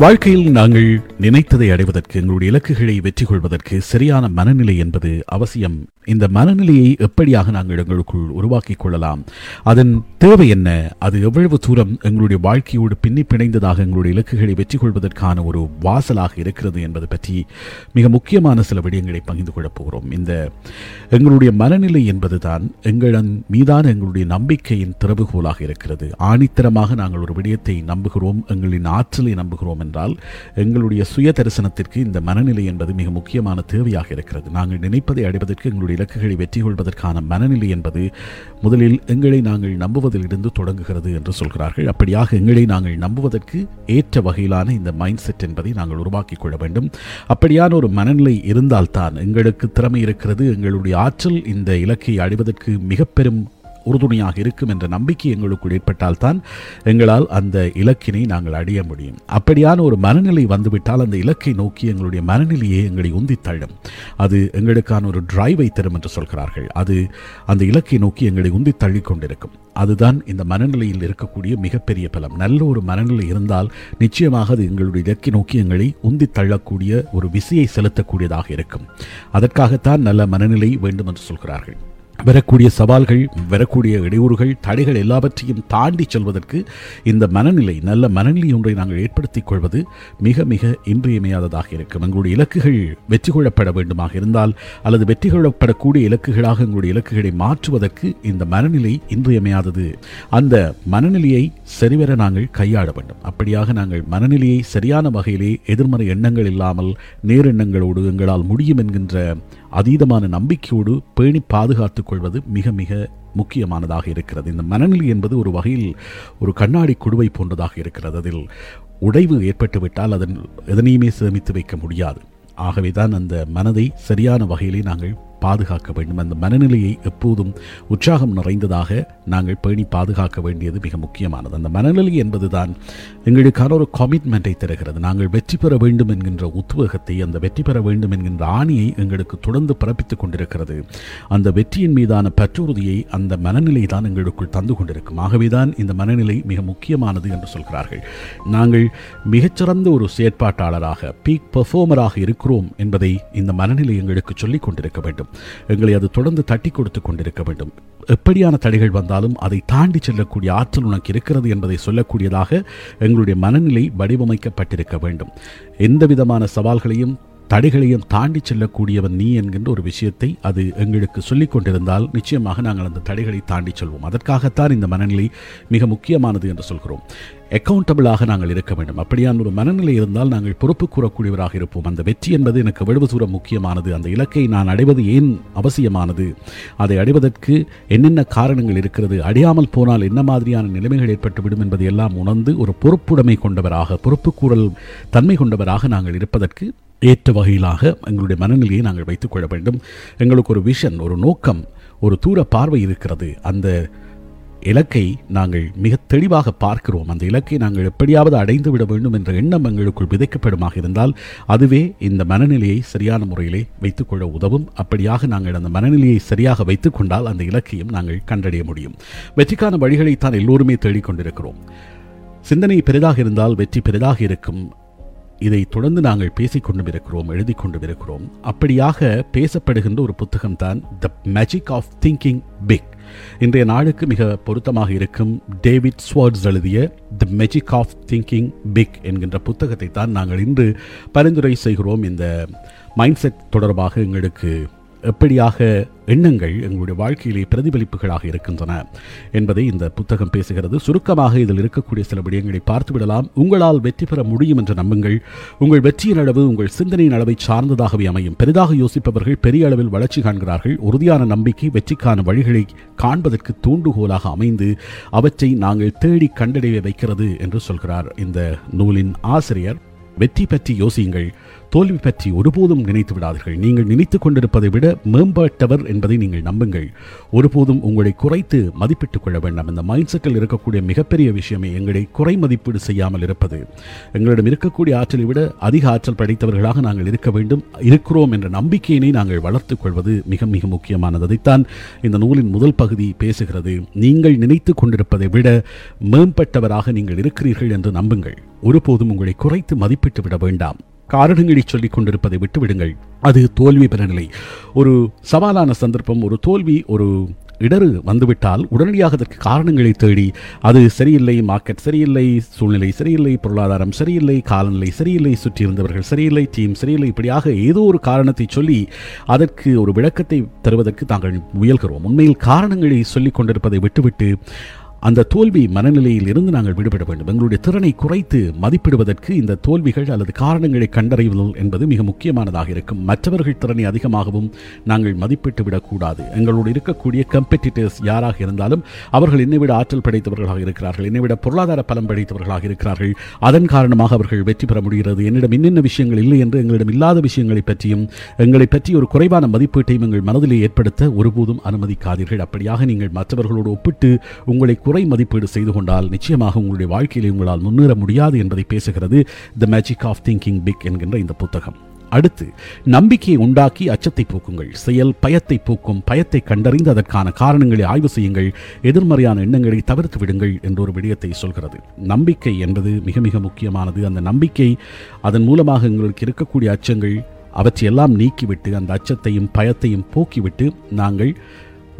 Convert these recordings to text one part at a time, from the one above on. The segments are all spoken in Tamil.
வாழ்க்கையில் நாங்கள் நினைத்ததை அடைவதற்கு எங்களுடைய இலக்குகளை வெற்றி கொள்வதற்கு சரியான மனநிலை என்பது அவசியம். இந்த மனநிலையை எப்படியாக நாங்கள் எங்களுக்குள் உருவாக்கிக் கொள்ளலாம்? அதன் தேவை என்ன? அது எவ்வளவு தூரம் எங்களுடைய வாழ்க்கையோடு பின்னி பிணைந்ததாக எங்களுடைய இலக்குகளை வெற்றி கொள்வதற்கான ஒரு வாசலாக இருக்கிறது என்பது பற்றி மிக முக்கியமான சில விடயங்களை பகிர்ந்து கொள்ளப் போகிறோம். இந்த எங்களுடைய மனநிலை என்பதுதான் எங்களின் மீதான எங்களுடைய நம்பிக்கையின் திறவுகோலாக இருக்கிறது. ஆணித்தரமாக நாங்கள் ஒரு விடயத்தை நம்புகிறோம் எங்களின் ஆற்றலை நம்புகிறோம் என்றால் எங்களுடைய சுய தரிசனத்திற்கு இந்த மனநிலை என்பது மிக முக்கியமான தேவையாக இருக்கிறது. நாங்கள் நினைப்பதை அடைவதற்கு எங்களுடைய இலக்குகளை வெற்றி கொள்வதற்கான மனநிலை என்பது முதலில் எங்களை நாங்கள் நம்புவதிலிருந்து தொடங்குகிறது என்று சொல்கிறார்கள். அப்படியாக எங்களை நாங்கள் நம்புவதற்கு ஏற்ற வகையிலான இந்த மைண்ட் செட் என்பதை நாங்கள் உருவாக்கிக் கொள்ள வேண்டும். அப்படியான ஒரு மனநிலை இருந்தால்தான் எங்களுக்கு திறமை இருக்கிறது. எங்களுடைய ஆற்றல் இந்த இலக்கை அடைவதற்கு மிக பெரும் உறுதுணையாக இருக்கும் என்ற நம்பிக்கை எங்களுக்குள் ஏற்பட்டால்தான் எங்களால் அந்த இலக்கினை நாங்கள் அடைய முடியும். அப்படியான ஒரு மனநிலை வந்துவிட்டால் அந்த இலக்கை நோக்கி எங்களுடைய மனநிலையை எங்களை உந்தி தள்ளும் அது எங்களுக்கான ஒரு டிரைவை தரும் என்று சொல்கிறார்கள். அது அந்த இலக்கை நோக்கி எங்களை உந்தி தள்ளி கொண்டிருக்கும். அதுதான் இந்த மனநிலையில் இருக்கக்கூடிய மிகப்பெரிய பலம். நல்ல ஒரு மனநிலை இருந்தால் நிச்சயமாக அது எங்களுடைய இலக்கை நோக்கி எங்களை உந்தி தள்ளக்கூடிய ஒரு விசையை செலுத்தக்கூடியதாக இருக்கும். அதற்காகத்தான் நல்ல மனநிலை வேண்டும் என்று சொல்கிறார்கள். வரக்கூடிய சவால்கள் வரக்கூடிய இடையூறுகள் தடைகள் எல்லாவற்றையும் தாண்டி செல்வதற்கு இந்த மனநிலை நல்ல மனநிலை ஒன்றை நாங்கள் ஏற்படுத்திக் கொள்வது மிக மிக இன்றியமையாததாக இருக்கும். எங்களுடைய இலக்குகள் வெற்றி கொள்ளப்பட வேண்டுமாக இருந்தால் அல்லது வெற்றி கொள்ளப்படக்கூடிய இலக்குகளாக எங்களுடைய இலக்குகளை மாற்றுவதற்கு இந்த மனநிலை இன்றியமையாதது. அந்த மனநிலையை சரிவர நாங்கள் கையாள வேண்டும். அப்படியாக நாங்கள் மனநிலையை சரியான வகையிலே எதிர்மறை எண்ணங்கள் இல்லாமல் நேரெண்ணங்களோடு எங்களால் முடியும் என்கின்ற அதீதமான நம்பிக்கையோடு பேணி பாதுகாத்துக் கொள்வது மிக மிக முக்கியமானதாக இருக்கிறது. இந்த மனநிலை என்பது ஒரு வகையில் ஒரு கண்ணாடி குடுவை போன்றதாக இருக்கிறது. அதில் உடைவு ஏற்பட்டுவிட்டால் அதன் எதனையுமே சேமித்து வைக்க முடியாது. ஆகவே தான் அந்த மனதை சரியான வகையிலே நாங்கள் பாதுகாக்க வேண்டும். அந்த மனநிலையை எப்போதும் உற்சாகம் நிறைந்ததாக நாங்கள் பேணி பாதுகாக்க வேண்டியது மிக முக்கியமானது. அந்த மனநிலை என்பது தான் எங்களுக்கான ஒரு கமிட்மெண்ட்டை தருகிறது. நாங்கள் வெற்றி பெற வேண்டும் என்கின்ற உத்வேகத்தை அந்த வெற்றி பெற வேண்டும் என்கின்ற ஆணியை எங்களுக்கு தொடர்ந்து பிறப்பித்துக் கொண்டிருக்கிறது. அந்த வெற்றியின் மீதான பற்றுறுதியை அந்த மனநிலை தான் எங்களுக்குள் தந்து கொண்டிருக்கும். ஆகவே தான் இந்த மனநிலை மிக முக்கியமானது என்று சொல்கிறார்கள். நாங்கள் மிகச்சிறந்த ஒரு செயற்பாட்டாளராக பீக் பெர்ஃபார்மராக இருக்கிறோம் என்பதை இந்த மனநிலை எங்களுக்கு சொல்லிக் கொண்டிருக்க வேண்டும். எங்களை அது தொடர்ந்து தட்டி கொடுத்து கொண்டிருக்க வேண்டும். எப்படியான தடைகள் வந்தாலும் அதை தாண்டி செல்லக்கூடிய ஆற்றல் உனக்கு இருக்கிறது என்பதை சொல்லக்கூடியதாக எங்களுடைய மனநிலை வடிவமைக்கப்பட்டிருக்க வேண்டும். எந்த விதமான சவால்களையும் தடைகளையும் தாண்டி செல்லக்கூடியவன் நீ என்கின்ற ஒரு விஷயத்தை அது எங்களுக்கு சொல்லிக் கொண்டிருந்தால் நிச்சயமாக நாங்கள் அந்த தடைகளை தாண்டி செல்வோம். அதற்காகத்தான் இந்த மனநிலை மிக முக்கியமானது என்று சொல்கிறோம். அக்கௌண்டபிளாக நாங்கள் இருக்க வேண்டும். அப்படியான ஒரு மனநிலை இருந்தால் நாங்கள் பொறுப்பு கூறக்கூடியவராக இருப்போம். அந்த வெற்றி என்பது எனக்கு எவ்வளவு தூரம் முக்கியமானது. அந்த இலக்கை நான் அடைவது ஏன் அவசியமானது? அதை அடைவதற்கு என்னென்ன காரணங்கள் இருக்கிறது? அடையாமல் போனால் என்ன மாதிரியான நிலைமைகள் ஏற்பட்டுவிடும் என்பதை எல்லாம் உணர்ந்து ஒரு பொறுப்புடைமை கொண்டவராக பொறுப்பு கூறல் தன்மை கொண்டவராக நாங்கள் இருப்பதற்கு ஏற்ற வகையிலாக எங்களுடைய மனநிலையை நாங்கள் வைத்துக்கொள்ள வேண்டும். எங்களுக்கு ஒரு விஷன் ஒரு நோக்கம் ஒரு தூர பார்வை இருக்கிறது. அந்த இலக்கை நாங்கள் மிக தெளிவாக பார்க்கிறோம். அந்த இலக்கை நாங்கள் எப்படியாவது அடைந்து விட வேண்டும் என்ற எண்ணம் எங்களுக்குள் விதைக்கப்படுமாக இருந்தால் அதுவே இந்த மனநிலையை சரியான முறையிலே வைத்துக்கொள்ள உதவும். அப்படியாக நாங்கள் அந்த மனநிலையை சரியாக வைத்துக்கொண்டால் அந்த இலக்கையும் நாங்கள் கண்டறிய முடியும். வெற்றிக்கான வழிகளைத்தான் எல்லோருமே தேடிக்கொண்டிருக்கிறோம். சிந்தனை பெரிதாக இருந்தால் வெற்றி பெரிதாக இருக்கும். இதை தொடர்ந்து நாங்கள் பேசிக்கொண்டு இருக்கிறோம் எழுதி கொண்டும் இருக்கிறோம் அப்படியாக பேசப்படுகின்ற ஒரு புத்தகம் தான் the magic of thinking big இன்றைய நாளுக்கு மிக பொருத்தமாக இருக்கும் டேவிட் ஸ்வார்ட்ஸ் எழுதிய the magic of thinking big என்கின்ற புத்தகத்தை தான் நாங்கள் இன்று பரிந்துரை செய்கிறோம். இந்த மைண்ட் செட் தொடர்பாக எங்களுக்கு எப்படியாக எண்ணங்கள் எங்களுடைய வாழ்க்கையிலே பிரதிபலிப்புகளாக இருக்கின்றன என்பதை இந்த புத்தகம் பேசுகிறது. சுருக்கமாக இதில் இருக்கக்கூடிய சில விடயங்களை பார்த்துவிடலாம் உங்களால் வெற்றி பெற முடியும் என்று நம்புங்கள். உங்கள் வெற்றியின் அளவு உங்கள் சிந்தனையின் அளவை சார்ந்ததாகவே அமையும். பெரிதாக யோசிப்பவர்கள் பெரிய அளவில் வளர்ச்சி காண்கிறார்கள். உறுதியான நம்பிக்கை வெற்றிக்கான வழிகளை காண்பதற்கு தூண்டுகோலாக அமைந்து அவற்றை நாங்கள் தேடி கண்டடைய வைக்கிறது என்று சொல்கிறார் இந்த நூலின் ஆசிரியர். வெற்றி பற்றி யோசியுங்கள். தோல்வி பற்றி ஒருபோதும் நினைத்து விடாதீர்கள். நீங்கள் நினைத்து கொண்டிருப்பதை விட மேம்பட்டவர் என்பதை நீங்கள் நம்புங்கள். ஒருபோதும் உங்களை குறைத்து மதிப்பிட்டுக் கொள்ள வேண்டாம். இந்த மைண்ட் செட்டில் இருக்கக்கூடிய மிகப்பெரிய விஷயமே எங்களை குறை மதிப்பீடு செய்யாமல் இருப்பது. எங்களிடம் இருக்கக்கூடிய ஆற்றலை விட அதிக ஆற்றல் படைத்தவர்களாக நாங்கள் இருக்க வேண்டும். இருக்கிறோம் என்ற நம்பிக்கையினை நாங்கள் வளர்த்துக் கொள்வது மிக மிக முக்கியமானது. அதைத்தான் இந்த நூலின் முதல் பகுதி பேசுகிறது. நீங்கள் நினைத்து கொண்டிருப்பதை விட மேம்பட்டவராக நீங்கள் இருக்கிறீர்கள் என்று நம்புங்கள். ஒருபோதும் உங்களை குறைத்து மதிப்பிட்டு விட வேண்டாம். காரணங்களை சொல்லிக் கொண்டிருப்பதை விட்டுவிடுங்கள். அது தோல்வி பெறநிலை ஒரு சவாலான சந்தர்ப்பம் ஒரு தோல்வி ஒரு இடறு வந்துவிட்டால் உடனடியாக அதற்கு காரணங்களை தேடி அது சரியில்லை மார்க்கெட் சரியில்லை சூழ்நிலை சரியில்லை பொருளாதாரம் சரியில்லை காலநிலை சரியில்லை சுற்றி இருந்தவர்கள் சரியில்லை டீம் சரியில்லை இப்படியாக ஏதோ ஒரு காரணத்தை சொல்லி அதற்கு ஒரு விளக்கத்தை தருவதற்கு தாங்கள் முயல்கிறோம். உண்மையில் காரணங்களை சொல்லிக் கொண்டிருப்பதை விட்டுவிட்டு அந்த தோல்வி மனநிலையில் இருந்து நாங்கள் விடுபட வேண்டும். எங்களுடைய திறனை குறைத்து மதிப்பிடுவதற்கு இந்த தோல்விகள் அல்லது காரணங்களை கண்டறிவதல் என்பது மிக முக்கியமானதாக இருக்கும். மற்றவர்கள் திறனை அதிகமாகவும் நாங்கள் மதிப்பிட்டு விடக்கூடாது. எங்களோடு இருக்கக்கூடிய கம்பெட்டிட்டர்ஸ் யாராக இருந்தாலும் அவர்கள் என்னை விட ஆற்றல் படைத்தவர்களாக இருக்கிறார்கள். என்னை விட பொருளாதார பலம் படைத்தவர்களாக இருக்கிறார்கள். அதன் காரணமாக அவர்கள் வெற்றி பெற முடிகிறது. என்னிடம் என்னென்ன விஷயங்கள் இல்லை என்று எங்களிடம் இல்லாத விஷயங்களை பற்றியும் எங்களை பற்றி ஒரு குறைவான மதிப்பீட்டையும் எங்கள் மனதிலே ஏற்படுத்த ஒருபோதும் அனுமதிக்காதீர்கள். அப்படியாக நீங்கள் மற்றவர்களோடு ஒப்பிட்டு உங்களை குறை மதிப்பீடு செய்து கொண்டால் நிச்சயமாக உங்களுடைய வாழ்க்கையில் உங்களால் முன்னேற முடியாது என்பதை பேசுகிறது the magic of thinking big என்கின்ற இந்த புத்தகம். அடுத்து நம்பிக்கையை உண்டாக்கி அச்சத்தை போக்குங்கள். செயல் பயத்தை போக்கும் பயத்தை கண்டறிந்து அதற்கான காரணங்களை ஆய்வு செய்யுங்கள். எதிர்மறையான எண்ணங்களை தவிர்த்து விடுங்கள் என்ற ஒரு விடயத்தை சொல்கிறது. நம்பிக்கை என்பது மிக மிக முக்கியமானது. அந்த நம்பிக்கை அதன் மூலமாக எங்களுக்கு இருக்கக்கூடிய அச்சங்கள் அவற்றையெல்லாம் நீக்கிவிட்டு அந்த அச்சத்தையும் பயத்தையும் போக்கிவிட்டு நாங்கள்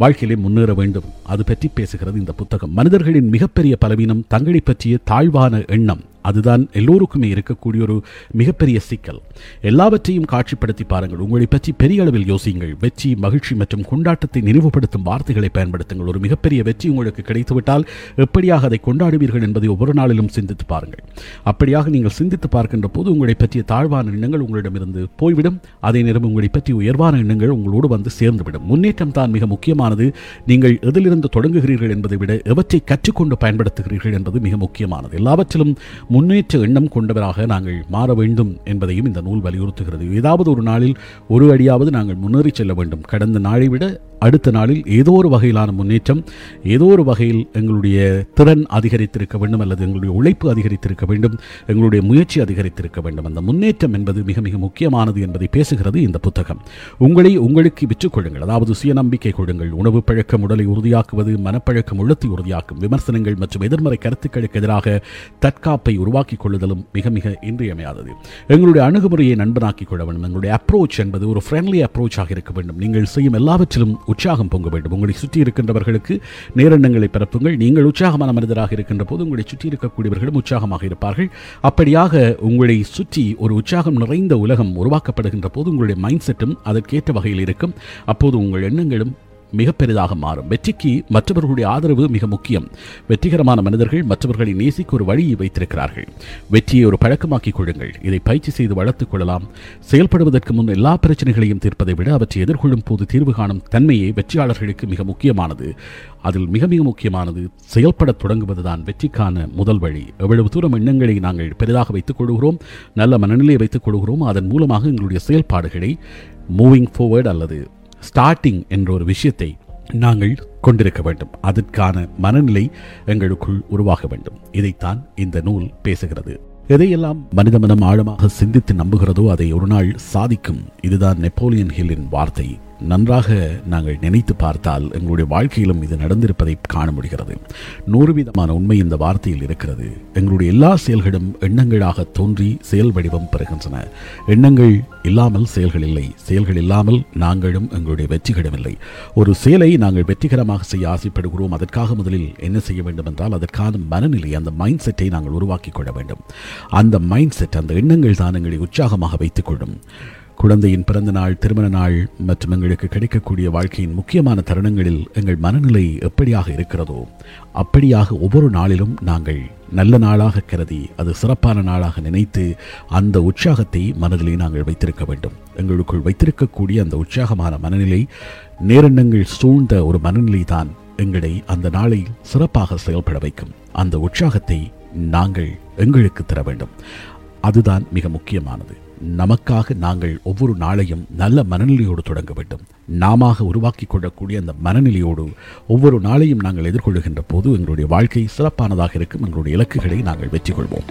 வாழ்க்கையிலே முன்னேற வேண்டும். அது பற்றி பேசுகிறது இந்த புத்தகம். மனிதர்களின் மிகப்பெரிய பலவீனம் தங்களை பற்றிய தாழ்வான எண்ணம். அதுதான் எல்லோருக்குமே இருக்கக்கூடிய ஒரு மிகப்பெரிய சிக்கல். எல்லாவற்றையும் காட்சிப்படுத்தி பாருங்கள். உங்களை பற்றி பெரிய அளவில் யோசியுங்கள். வெற்றி மகிழ்ச்சி மற்றும் கொண்டாட்டத்தை நினைவுபடுத்தும் வார்த்தைகளை பயன்படுத்துங்கள். ஒரு மிகப்பெரிய வெற்றி உங்களுக்கு கிடைத்துவிட்டால் எப்படியாக அதை கொண்டாடுவீர்கள் என்பதை ஒவ்வொரு நாளிலும் சிந்தித்து பாருங்கள். அப்படியாக நீங்கள் சிந்தித்து பார்க்கின்ற போது உங்களை பற்றிய தாழ்வான எண்ணங்கள் உங்களிடமிருந்து போய்விடும். அதே நேரம் உங்களை பற்றி உயர்வான எண்ணங்கள் உங்களோடு வந்து சேர்ந்துவிடும். முன்னேற்றம் தான் மிக முக்கியமானது. நீங்கள் எதிலிருந்து தொடங்குகிறீர்கள் என்பதை விட எவற்றை கற்றுக்கொண்டு பயன்படுத்துகிறீர்கள் என்பது மிக முக்கியமானது. எல்லாவற்றிலும் முன்னேற்ற எண்ணம் கொண்டவராக நாங்கள் மாற வேண்டும் என்பதையும் இந்த நூல் வலியுறுத்துகிறது. ஏதாவது ஒரு நாளில் ஒரு அடியாவது நாங்கள் முன்னேறி செல்ல வேண்டும். கடந்த நாளை விட அடுத்த நாளில் ஏதோ ஒரு வகையிலான முன்னேற்றம் ஏதோ ஒரு வகையில் எங்களுடைய திறன் அதிகரித்திருக்க வேண்டும் அல்லது எங்களுடைய உழைப்பு அதிகரித்திருக்க வேண்டும் எங்களுடைய முயற்சி அதிகரித்திருக்க வேண்டும். அந்த முன்னேற்றம் என்பது மிக மிக முக்கியமானது என்பதை பேசுகிறது இந்த புத்தகம். உங்களை உங்களுக்கு விற்றுக் கொள்ளுங்கள். அதாவது சுயநம்பிக்கை கொடுங்கள் உணவு பழக்கம் உடலை உறுதியாக்குவது மனப்பழக்கம் உள்ளத்தை உறுதியாக்கும் விமர்சனங்கள் மற்றும் எதிர்மறை கருத்துக்களுக்கு எதிராக தற்காப்பை உருவாக்கிக் கொள்ளுதலும் மிக மிக இன்றியமையாதது. எங்களுடைய அணுகுமுறையை நண்பனாக்கிக் கொள்ள வேண்டும். எங்களுடைய அப்ரோச் என்பது ஒரு ஃப்ரெண்ட்லி அப்ரோச்சாக இருக்க வேண்டும். நீங்கள் செய்யும் எல்லாவற்றிலும் உற்சாகம் பொங்க வேண்டும். உங்களை சுற்றி இருக்கின்றவர்களுக்கு நேரெண்ணங்களை பரப்புங்கள். நீங்கள் உற்சாகமான மனிதராக இருக்கின்ற போது உங்களை சுற்றி இருக்கக்கூடியவர்களும் உற்சாகமாக இருப்பார்கள். அப்படியாக உங்களை சுற்றி ஒரு உற்சாகம் நிறைந்த உலகம் உருவாக்கப்படுகின்ற போது உங்களுடைய மைண்ட் செட்டும் அதற்கேற்ற வகையில் இருக்கும். அப்போது உங்கள் எண்ணங்களும் மிக பெரிதாக மாறும். வெற்றிக்கு மற்றவர்களுடைய ஆதரவு மிக முக்கியம். வெற்றிகரமான மனிதர்கள் மற்றவர்களை நேசிக்க ஒரு வழியை வைத்திருக்கிறார்கள். வெற்றியை ஒரு பழக்கமாக்கிக் கொள்ளுங்கள். இதை பயிற்சி செய்து வளர்த்துக் கொள்ளலாம். செயல்படுவதற்கு முன் எல்லா பிரச்சனைகளையும் தீர்ப்பதை விட அவற்றை எதிர்கொள்ளும் போது தீர்வு காணும் தன்மையே வெற்றியாளர்களுக்கு மிக முக்கியமானது. அதில் மிக மிக முக்கியமானது செயல்படத் தொடங்குவதுதான் வெற்றிக்கான முதல் வழி. எவ்வளவு தூரம் எண்ணங்களை நாங்கள் பெரிதாக வைத்துக் கொள்கிறோம் நல்ல மனநிலையை வைத்துக் கொள்கிறோம் அதன் மூலமாக எங்களுடைய செயல்பாடுகளை மூவிங் forward அல்லது ஸ்டார்டிங் என்ற ஒரு விஷயத்தை நாங்கள் கொண்டிருக்க வேண்டும். அதற்கான மனநிலை எங்களுக்குள் உருவாக வேண்டும். இதைத்தான் இந்த நூல் பேசுகிறது. எதையெல்லாம் மனித மனம் ஆழமாக சிந்தித்து நம்புகிறதோ அதை ஒரு நாள் சாதிக்கும். இதுதான் நெப்போலியன் ஹில்லின் வார்த்தை. நன்றாக நாங்கள் நினைத்து பார்த்தால் எங்களுடைய வாழ்க்கையிலும் இது நடந்திருப்பதை காண முடிகிறது. நூறு விதமான உண்மை இந்த வார்த்தையில் இருக்கிறது. எங்களுடைய எல்லா செயல்களும் எண்ணங்களாக தோன்றி செயல் வடிவம் பெறுகின்றன. எண்ணங்கள் இல்லாமல் செயல்கள் இல்லை. செயல்கள் இல்லாமல் நாங்களும் எங்களுடைய வெற்றிகளும் இல்லை. ஒரு செயலை நாங்கள் வெற்றிகரமாக செய்ய ஆசைப்படுகிறோம். அதற்காக முதலில் என்ன செய்ய வேண்டும் என்றால் அதற்கான மனநிலை அந்த மைண்ட் செட்டை நாங்கள் உருவாக்கிக் கொள்ள வேண்டும். அந்த மைண்ட் செட் அந்த எண்ணங்கள் தான் எங்களை உற்சாகமாக வைத்துக் கொள்ளும். குழந்தையின் பிறந்த நாள் திருமண நாள் மற்றும் எங்களுக்கு கிடைக்கக்கூடிய வாழ்க்கையின் முக்கியமான தருணங்களில் எங்கள் மனநிலை எப்படியாக இருக்கிறதோ அப்படியாக ஒவ்வொரு நாளிலும் நாங்கள் நல்ல நாளாக கருதி அது சிறப்பான நாளாக நினைத்து அந்த உற்சாகத்தை மனதிலே நாங்கள் வைத்திருக்க வேண்டும். எங்களுக்குள் வைத்திருக்கக்கூடிய அந்த உற்சாகமான மனநிலை நேரெண்ணங்கள் சூழ்ந்த ஒரு மனநிலை தான் எங்களை அந்த நாளை சிறப்பாக செயல்பட வைக்கும். அந்த உற்சாகத்தை நாங்கள் எங்களுக்கு தர வேண்டும். அதுதான் மிக முக்கியமானது. நமக்காக நாங்கள் ஒவ்வொரு நாளையும் நல்ல மனநிலையோடு தொடங்க வேண்டும். நாம உருவாக்கி கொள்ளக்கூடிய அந்த மனநிலையோடு ஒவ்வொரு நாளையும் நாங்கள் எதிர்கொள்கின்ற போது எங்களுடைய வாழ்க்கை சிறப்பானதாக இருக்கும். எங்களுடைய இலக்குகளை நாங்கள் வெற்றி கொள்வோம்